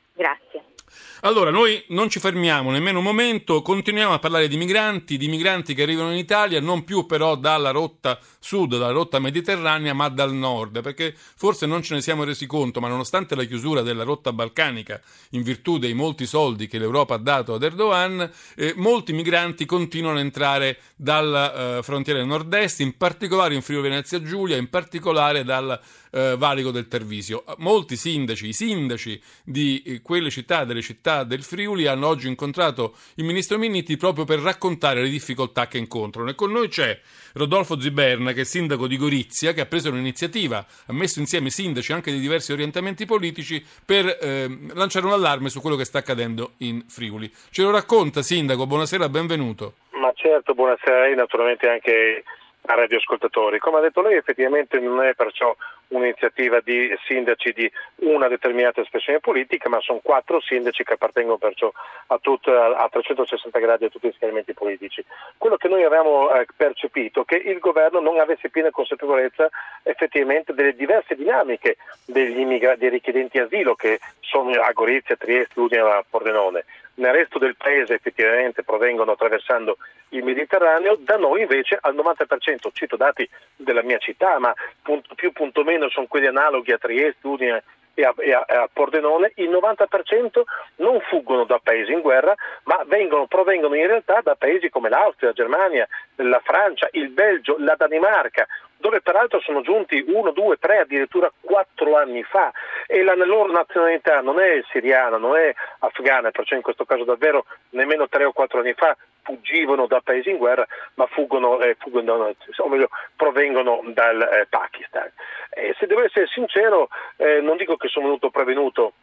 Allora, noi non ci fermiamo nemmeno un momento, continuiamo a parlare di migranti, di migranti che arrivano in Italia, non più però dalla rotta sud, dalla rotta mediterranea, ma dal nord, perché forse non ce ne siamo resi conto, ma nonostante la chiusura della rotta balcanica, in virtù dei molti soldi che l'Europa ha dato ad Erdogan, eh, molti migranti continuano a entrare dalla eh, frontiera nord-est, in particolare in Friuli Venezia Giulia, in particolare dal eh, valico del Tervisio. Molti sindaci, i sindaci di eh, quelle città, delle città del Friuli, hanno oggi incontrato il ministro Minniti proprio per raccontare le difficoltà che incontrano. E con noi c'è Rodolfo Ziberna, che è sindaco di Gorizia, che ha preso un'iniziativa, ha messo insieme sindaci anche di diversi orientamenti politici per eh, lanciare un allarme su quello che sta accadendo in Friuli. Ce lo racconta, sindaco, buonasera, benvenuto. Ma certo, buonasera a lei, naturalmente anche a radioascoltatori. Come ha detto lei, effettivamente non è perciò un'iniziativa di sindaci di una determinata espressione politica, ma sono quattro sindaci che appartengono perciò a, tutta, a 360 gradi a tutti gli schieramenti politici. Quello che noi avevamo eh, percepito è che il governo non avesse piena consapevolezza effettivamente delle diverse dinamiche degli immigrati, dei richiedenti asilo che sono a Gorizia, Trieste, Udine e Pordenone nel resto del paese effettivamente provengono attraversando il Mediterraneo, da noi invece al 90%, cito dati della mia città, ma punto più punto meno sono quelli analoghi a Trieste, Udine e a, e a, Pordenone, il 90% non fuggono da paesi in guerra, ma vengono, provengono in realtà da paesi come l'Austria, la Germania, la Francia, il Belgio, la Danimarca, dove peraltro sono giunti uno, due, tre, addirittura quattro anni fa. E la loro nazionalità non è siriana, non è afghana, perciò in questo caso davvero nemmeno tre o quattro anni fa fuggivano da paesi in guerra, ma fuggono, eh, fuggono o meglio, provengono dal eh, Pakistan. E se devo essere sincero, eh, non dico che sono venuto prevenuto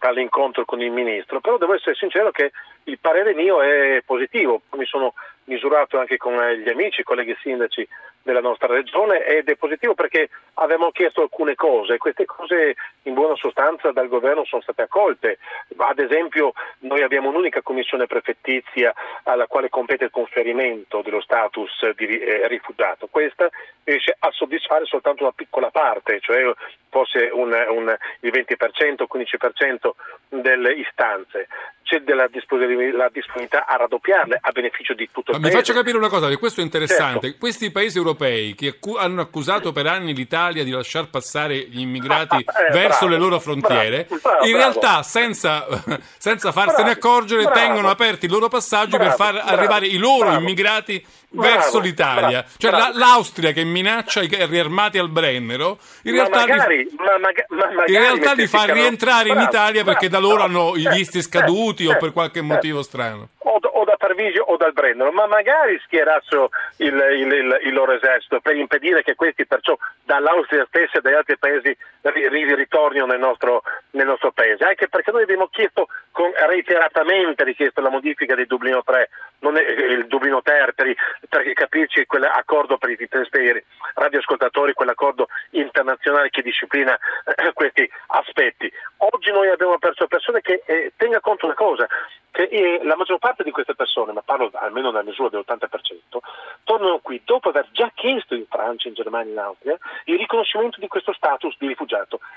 all'incontro con il ministro, però devo essere sincero che il parere mio è positivo, mi sono misurato anche con gli amici, i colleghi sindaci della nostra regione ed è positivo perché avevamo chiesto alcune cose e queste cose in buona sostanza dal governo sono state accolte. Ad esempio noi abbiamo un'unica commissione prefettizia alla quale compete il conferimento dello status di eh, rifugiato. Questa riesce a soddisfare soltanto una piccola parte, cioè forse un, un, il 20% o 15% delle istanze. C'è della la disponibilità a raddoppiarle a beneficio di tutto il Ma paese. Mi faccio capire una cosa, perché questo è interessante. Certo. Questi paesi europei che accu- hanno accusato per anni l'Italia di lasciar passare gli immigrati Eh, verso bravo, le loro frontiere, bravo, bravo, in realtà senza, senza farsene accorgere tengono aperti i loro passaggi per far arrivare i loro immigrati Bravo, verso l'Italia. bravo, cioè bravo. la- l'Austria che minaccia i carri armati al Brennero, in Ma realtà, li- magari, ma maga- ma magari in realtà li fa rientrare in Italia perché da loro hanno i Eh, visti scaduti o eh, per qualche eh. motivo strano. o, da- o da Tarvisio o dal Brennero, ma magari schierassero il, il- il- il loro esercito per impedire che questi perciò dall'Austria stessa e dagli altri paesi ritornino nel nostro, nel nostro paese, anche perché noi abbiamo chiesto con- reiteratamente richiesto la modifica del Dublino 3, non è- il Dublino Ter per, i- per capirci quell'accordo per i trasferi radioascoltatori, quell'accordo internazionale che disciplina eh, questi aspetti. Oggi noi abbiamo perso persone che eh, tenga conto una cosa, che eh, la maggior parte di queste persone, ma parlo almeno nella misura dell'80%, tornano qui dopo aver già chiesto in Francia, in Germania in Austria il riconoscimento di questo status di rifugiato.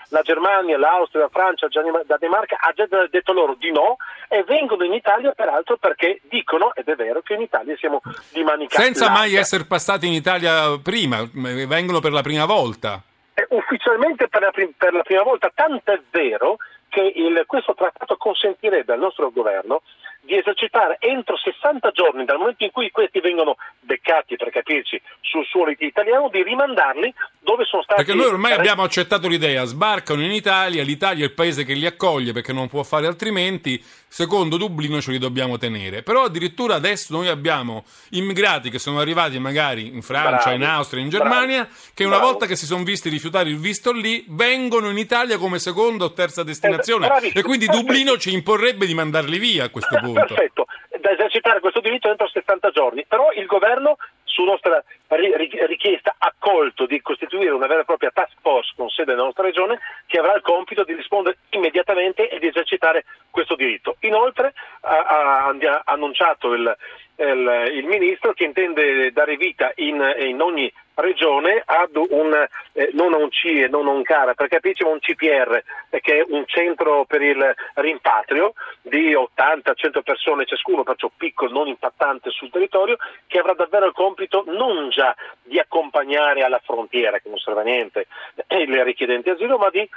La Germania, l'Austria, la Francia, la Danimarca ha già detto loro di no e vengono in Italia peraltro perché dicono, ed è vero, che in Italia siamo di manica Senza mai larga. essere passati in Italia prima, vengono per la prima volta. Eh, ufficialmente per la, prim- per la prima volta, tanto è vero che il- questo trattato consentirebbe al nostro governo di esercitare entro 60 giorni dal momento in cui questi vengono beccati, per capirci, sul suolo italiano, di rimandarli dove sono stati... Perché noi ormai abbiamo accettato l'idea, sbarcano in Italia, l'Italia è il paese che li accoglie perché non può fare altrimenti, secondo Dublino ce li dobbiamo tenere. Però addirittura adesso noi abbiamo immigrati che sono arrivati magari in Francia, Bravi, in Austria, in Germania, che una bravo. volta che si sono visti rifiutare il visto lì, vengono in Italia come seconda o terza destinazione. bravissimo, E quindi. Dublino ci imporrebbe di mandarli via a questo punto. Perfetto, da esercitare questo diritto entro 60 giorni, però il governo su nostra ri- ri- richiesta accolto di costituire una vera e propria task force con sede nella nostra regione che avrà il compito di rispondere immediatamente e di esercitare questo diritto. Inoltre ha annunciato il, il- il ministro che intende dare vita in, in ogni regione ad un, eh, non a un CIE, non a un CARA, per capirci, ma un CPR, eh, che è un centro per il rimpatrio di 80-100 persone ciascuno, perciò piccolo, non impattante sul territorio, che avrà davvero il compito non già di accompagnare alla frontiera, che non serve a niente, eh, il richiedente asilo, ma eh,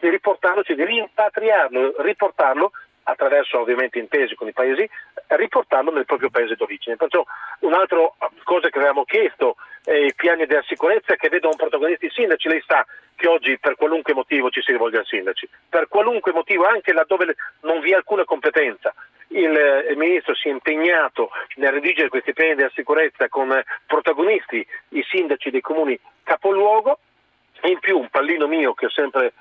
di riportarlo, cioè di rimpatriarlo, riportarlo attraverso ovviamente intesi con i paesi, riportarlo nel proprio paese d'origine. Perciò un'altra cosa che avevamo chiesto è i piani della sicurezza che vedono protagonisti i sindaci, lei sa che oggi per qualunque motivo ci si rivolge ai sindaci, per qualunque motivo, anche laddove non vi è alcuna competenza. Il, ministro si è impegnato nel redigere questi piani della sicurezza con protagonisti i sindaci dei comuni capoluogo in più un pallino mio che ho sempre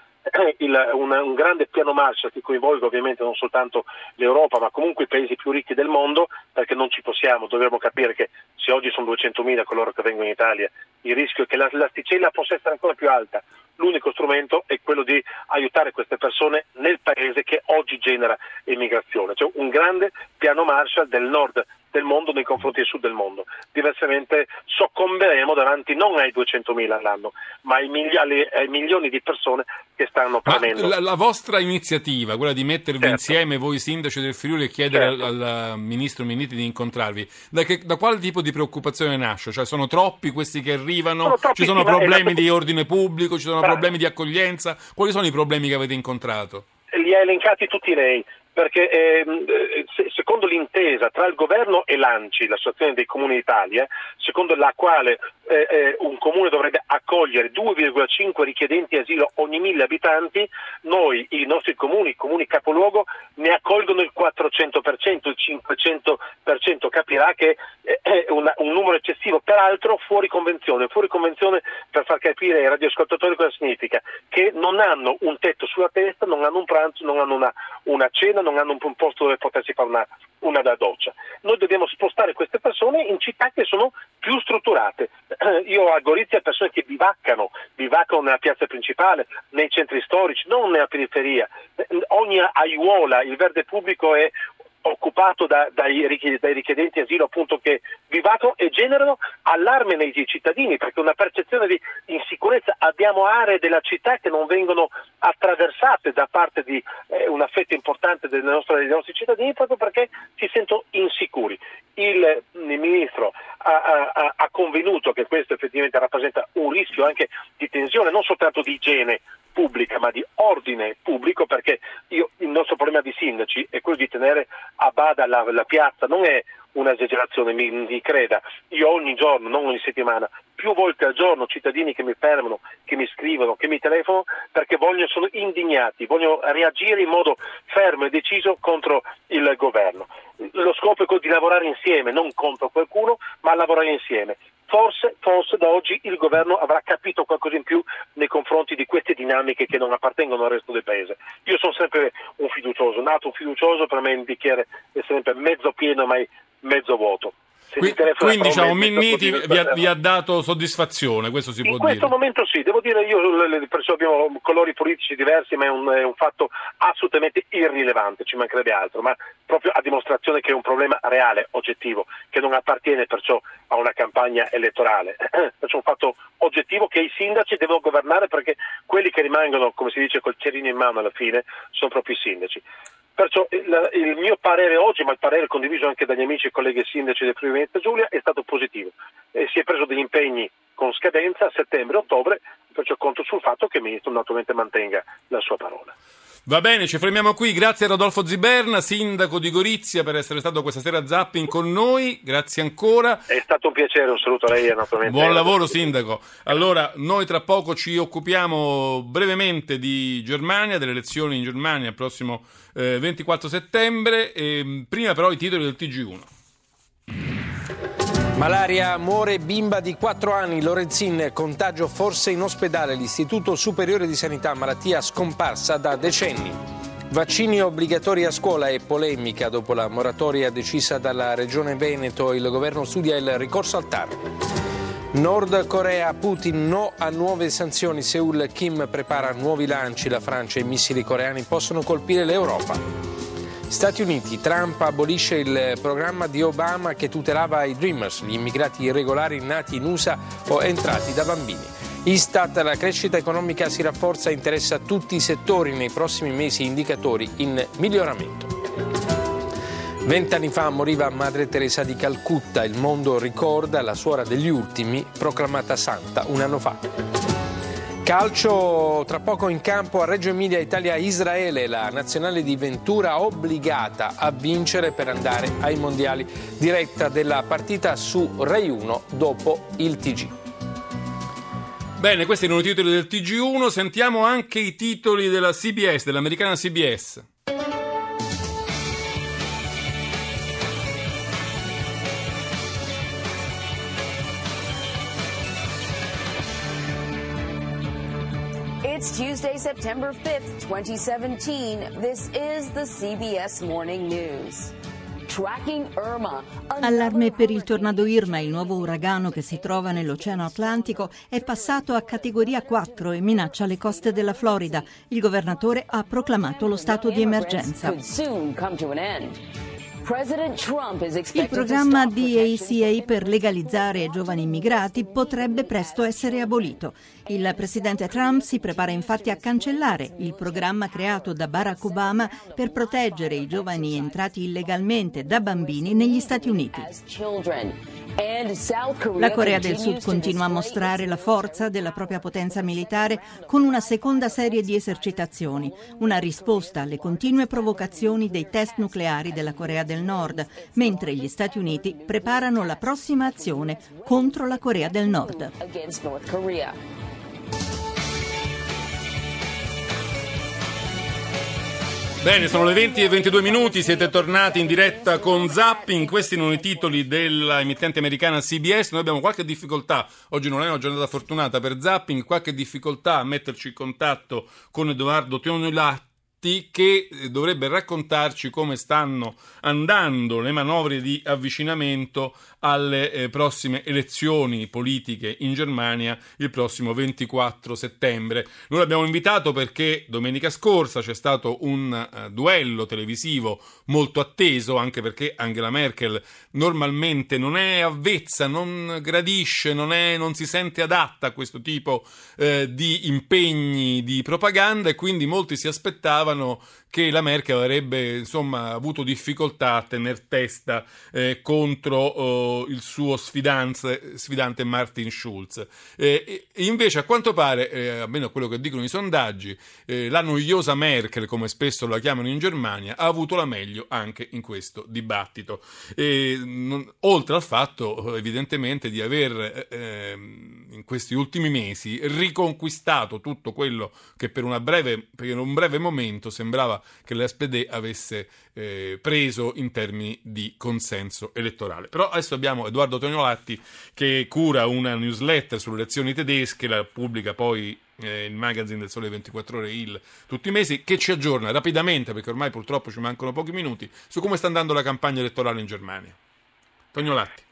il- un, un grande piano Marshall che coinvolge ovviamente non soltanto l'Europa ma comunque i paesi più ricchi del mondo perché non ci possiamo, dovremmo capire che se oggi sono 200.000 coloro che vengono in Italia il rischio è che la- l'asticella possa essere ancora più alta. L'unico strumento è quello di aiutare queste persone nel paese che oggi genera immigrazione, cioè un grande piano Marshall del nord del mondo nei confronti del sud del mondo. Diversamente soccomberemo davanti non ai 200.000 all'anno, ma ai, migli- alle- ai milioni di persone che stanno premendo. la, la vostra iniziativa, quella di mettervi Certo. insieme voi sindaci del Friuli e chiedere Certo. al, al ministro Minniti di incontrarvi, da, che- da quale tipo di preoccupazione nasce? Cioè sono troppi questi che arrivano? Sono troppi, ci sono problemi di ordine pubblico? Ci sono. Problemi di accoglienza? Quali sono i problemi che avete incontrato? li ha elencati tutti lei, perché ehm, eh, se- secondo l'intesa tra il governo e l'ANCI, l'Associazione dei Comuni d'Italia, secondo la quale eh, eh, un comune dovrebbe accogliere 2,5 richiedenti asilo ogni mille abitanti, noi, i nostri comuni, i comuni capoluogo, ne accolgono il 400%, il 500%, capirà che eh, è una- un numero eccessivo, peraltro fuori convenzione, fuori convenzione per far capire ai radioascoltatori cosa significa, che non hanno un tetto sulla testa, non hanno un pranzo, non hanno una, una cena, casa, non hanno un posto dove potersi fare una, una da doccia. Noi dobbiamo spostare queste persone in città che sono più strutturate. Io a Gorizia persone che bivaccano, bivaccano nella piazza principale, nei centri storici, non nella periferia. Ogni aiuola, il verde pubblico è occupato da, dai, dai, richiedenti asilo appunto che vivato e generano allarme nei cittadini perché una percezione di insicurezza abbiamo aree della città che non vengono attraversate da parte di eh, una fetta importante dei nostri, dei nostri, cittadini proprio perché si sentono insicuri. Il, il ministro ha, ha, ha convenuto che questo effettivamente rappresenta un rischio anche di tensione, non soltanto di igiene pubblica ma di ordine pubblico perché io, il nostro problema di sindaci è quello di tenere a bada la, la piazza, non è un'esagerazione, mi, mi, creda, io ogni giorno, non ogni settimana, più volte al giorno cittadini che mi fermano, che mi scrivono, che mi telefonano perché vogliono, sono indignati, vogliono reagire in modo fermo e deciso contro il governo. Lo scopo è quello di lavorare insieme, non contro qualcuno, ma lavorare insieme. Forse, forse, da oggi il governo avrà capito qualcosa in più nei confronti di queste dinamiche che non appartengono al resto del paese. Io sono sempre un fiducioso, nato un fiducioso, per me il bicchiere è sempre mezzo pieno, mai mezzo vuoto. Qui, quindi diciamo Minniti vi ha, vi ha, dato soddisfazione, questo si in può dire. In questo momento sì, devo dire io, perciò abbiamo colori politici diversi, ma è un, è un, fatto assolutamente irrilevante, ci mancherebbe altro, ma proprio a dimostrazione che è un problema reale, oggettivo, che non appartiene perciò a una campagna elettorale. È un fatto oggettivo che i sindaci devono governare perché quelli che rimangono, come si dice, col cerino in mano alla fine, sono proprio i sindaci. Perciò il, il, mio parere oggi, ma il parere condiviso anche dagli amici e colleghi sindaci del Friuli Venezia Giulia, è stato positivo. E si è preso degli impegni con scadenza a settembre-ottobre, perciò conto sul fatto che il Ministro naturalmente mantenga la sua parola. Va bene, ci fermiamo qui. Grazie a Rodolfo Ziberna, sindaco di Gorizia, per essere stato questa sera a Zapping con noi. Grazie ancora. È stato un piacere, un saluto a lei naturalmente. Buon lavoro, sindaco. Allora, noi tra poco ci occupiamo brevemente di Germania, delle elezioni in Germania il prossimo eh, 24 settembre. E, prima però i titoli del TG1. Malaria, muore bimba di 4 anni, Lorenzin, contagio forse in ospedale, l'Istituto Superiore di Sanità, malattia scomparsa da decenni. Vaccini obbligatori a scuola e polemica dopo la moratoria decisa dalla Regione Veneto, il governo studia il ricorso al TAR. Nord Corea, Putin no a nuove sanzioni, Seoul, Kim prepara nuovi lanci, la Francia e i missili coreani possono colpire l'Europa. Stati Uniti, Trump abolisce il programma di Obama che tutelava i Dreamers, gli immigrati irregolari nati in USA o entrati da bambini. Istat, la crescita economica si rafforza e interessa tutti i settori nei prossimi mesi, indicatori in miglioramento. Vent'anni fa moriva Madre Teresa di Calcutta, il mondo ricorda la suora degli ultimi, proclamata santa un anno fa. Calcio tra poco in campo a Reggio Emilia Italia-Israele, la nazionale di Ventura obbligata a vincere per andare ai mondiali, diretta della partita su Rai 1 dopo il TG. Bene, questi erano i titoli del TG1, sentiamo anche i titoli della CBS, dell'americana CBS. It's Tuesday, September 5th, 2017. This is the CBS Morning News. Allarme per il tornado Irma, il nuovo uragano che si trova nell'Oceano Atlantico, è passato a categoria 4 e minaccia le coste della Florida. Il governatore ha proclamato lo stato di emergenza. Il programma DACA per legalizzare giovani immigrati potrebbe presto essere abolito. Il presidente Trump si prepara infatti a cancellare il programma creato da Barack Obama per proteggere i giovani entrati illegalmente da bambini negli Stati Uniti. La Corea del Sud continua a mostrare la forza della propria potenza militare con una seconda serie di esercitazioni, una risposta alle continue provocazioni dei test nucleari della Corea del Nord, mentre gli Stati Uniti preparano la prossima azione contro la Corea del Nord. Bene, sono le 20 e 22 minuti, siete tornati in diretta con Zapping, questi sono i titoli dell'emittente americana CBS, noi abbiamo qualche difficoltà, oggi non è una giornata fortunata per Zapping, qualche difficoltà a metterci in contatto con Edoardo Tionolatti che eh, dovrebbe raccontarci come stanno andando le manovre di avvicinamento alle eh, prossime elezioni politiche in Germania il prossimo 24 settembre. Noi l'abbiamo invitato perché domenica scorsa c'è stato un uh, duello televisivo molto atteso, anche perché Angela Merkel normalmente non è avvezza, non gradisce, non, è, non si sente adatta a questo tipo eh, di impegni di propaganda e quindi molti si aspettavano che la Merkel avrebbe insomma, avuto difficoltà a tenere testa eh, contro oh, il suo sfidante Martin Schulz. Eh, invece, a quanto pare, eh, almeno quello che dicono i sondaggi, eh, la noiosa Merkel, come spesso la chiamano in Germania, ha avuto la meglio anche in questo dibattito. Non, oltre al fatto, evidentemente, di aver ehm, in questi ultimi mesi riconquistato tutto quello che per, breve, per un breve momento sembrava che l'SPD avesse eh, preso in termini di consenso elettorale. Però adesso abbiamo Edoardo Tognolatti che cura una newsletter sulle elezioni tedesche, la pubblica poi eh, il magazine del Sole 24 Ore Il tutti i mesi, che ci aggiorna rapidamente, perché ormai purtroppo ci mancano pochi minuti, su come sta andando la campagna elettorale in Germania. Tognolatti.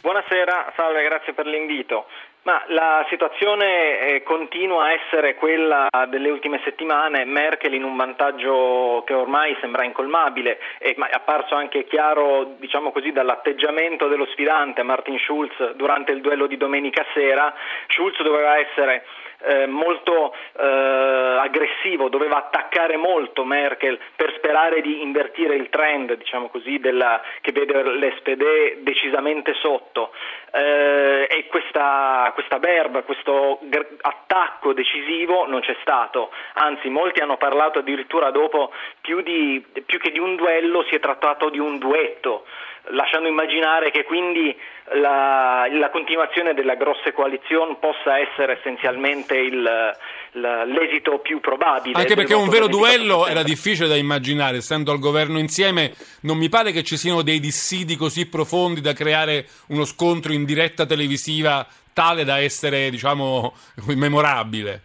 Buonasera, salve, grazie per l'invito. Ma la situazione eh, continua a essere quella delle ultime settimane, Merkel in un vantaggio che ormai sembra incolmabile, e, ma è apparso anche chiaro diciamo così, dall'atteggiamento dello sfidante Martin Schulz durante il duello di domenica sera. Schulz doveva essere eh, molto eh, aggressivo, doveva attaccare molto Merkel per sperare di invertire il trend diciamo così, della, che vede l'SPD decisamente sotto. Eh, e questa, questa verba, questo attacco decisivo non c'è stato, anzi molti hanno parlato addirittura dopo più, di, più che di un duello si è trattato di un duetto lasciando immaginare che quindi la, la, continuazione della grosse coalizione possa essere essenzialmente il, la, l'esito più probabile. Anche perché un vero duello era difficile da immaginare, essendo al governo insieme, non mi pare che ci siano dei dissidi così profondi da creare uno scontro in diretta televisiva tale da essere, diciamo, memorabile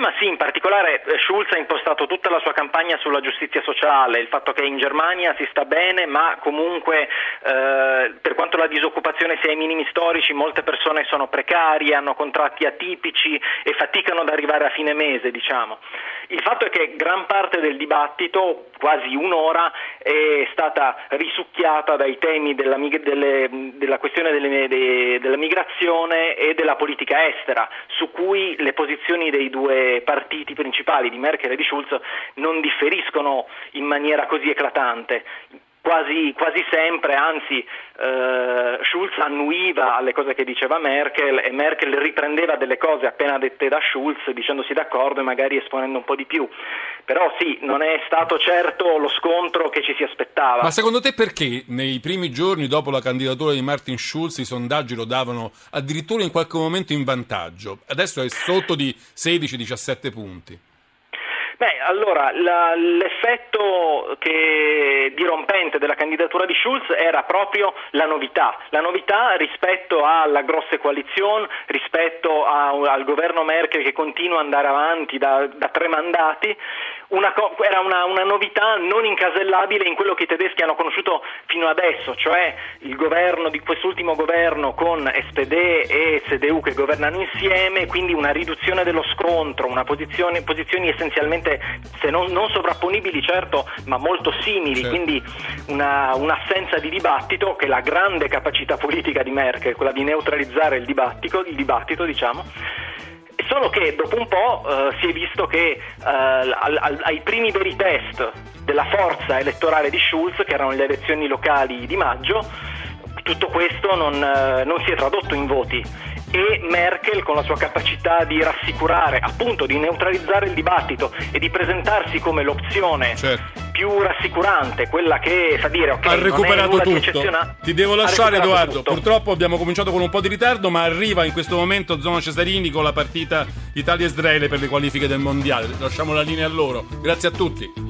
tema, sì, in particolare eh, Schulz ha impostato tutta la sua campagna sulla giustizia sociale, il fatto che in Germania si sta bene, ma comunque eh, per quanto la disoccupazione sia ai minimi storici, molte persone sono precarie, hanno contratti atipici e faticano ad arrivare a fine mese, diciamo. Il fatto è che gran parte del dibattito, quasi un'ora, è stata risucchiata dai temi della, delle, della questione delle, de, della migrazione e della politica estera, su cui le posizioni dei due partiti principali, di Merkel e di Schulz, non differiscono in maniera così eclatante. Quasi, quasi, sempre, anzi eh, Schulz annuiva alle cose che diceva Merkel e Merkel riprendeva delle cose appena dette da Schulz dicendosi d'accordo e magari esponendo un po' di più. Però sì, non è stato certo lo scontro che ci si aspettava. Ma secondo te perché nei primi giorni dopo la candidatura di Martin Schulz i sondaggi lo davano addirittura in qualche momento in vantaggio? Adesso è sotto di 16-17 punti. Beh, allora, la, l'effetto che, dirompente della candidatura di Schulz era proprio la novità, la novità rispetto alla grosse coalizione, rispetto a, al governo Merkel che continua ad andare avanti da, da tre mandati, una, era una, una, novità non incasellabile in quello che i tedeschi hanno conosciuto fino adesso, cioè il governo di quest'ultimo governo con SPD e CDU che governano insieme, quindi una riduzione dello scontro, una posizione, posizioni essenzialmente se non, non, sovrapponibili certo, ma molto simili, certo. quindi una, un'assenza di dibattito che è la grande capacità politica di Merkel, quella di neutralizzare il dibattito, il dibattito diciamo Solo che dopo un po' eh, si è visto che eh, al, al, ai primi veri test della forza elettorale di Schulz, che erano le elezioni locali di maggio, tutto questo non, eh, non si è tradotto in voti e Merkel con la sua capacità di rassicurare, appunto di neutralizzare il dibattito e di presentarsi come l'opzione certo. più rassicurante, quella che fa dire ok, ha recuperato tutto. Ti devo lasciare Edoardo, tutto. purtroppo abbiamo cominciato con un po' di ritardo, ma arriva in questo momento Zona Cesarini con la partita Italia-Israele per le qualifiche del mondiale. Lasciamo la linea a loro. Grazie a tutti.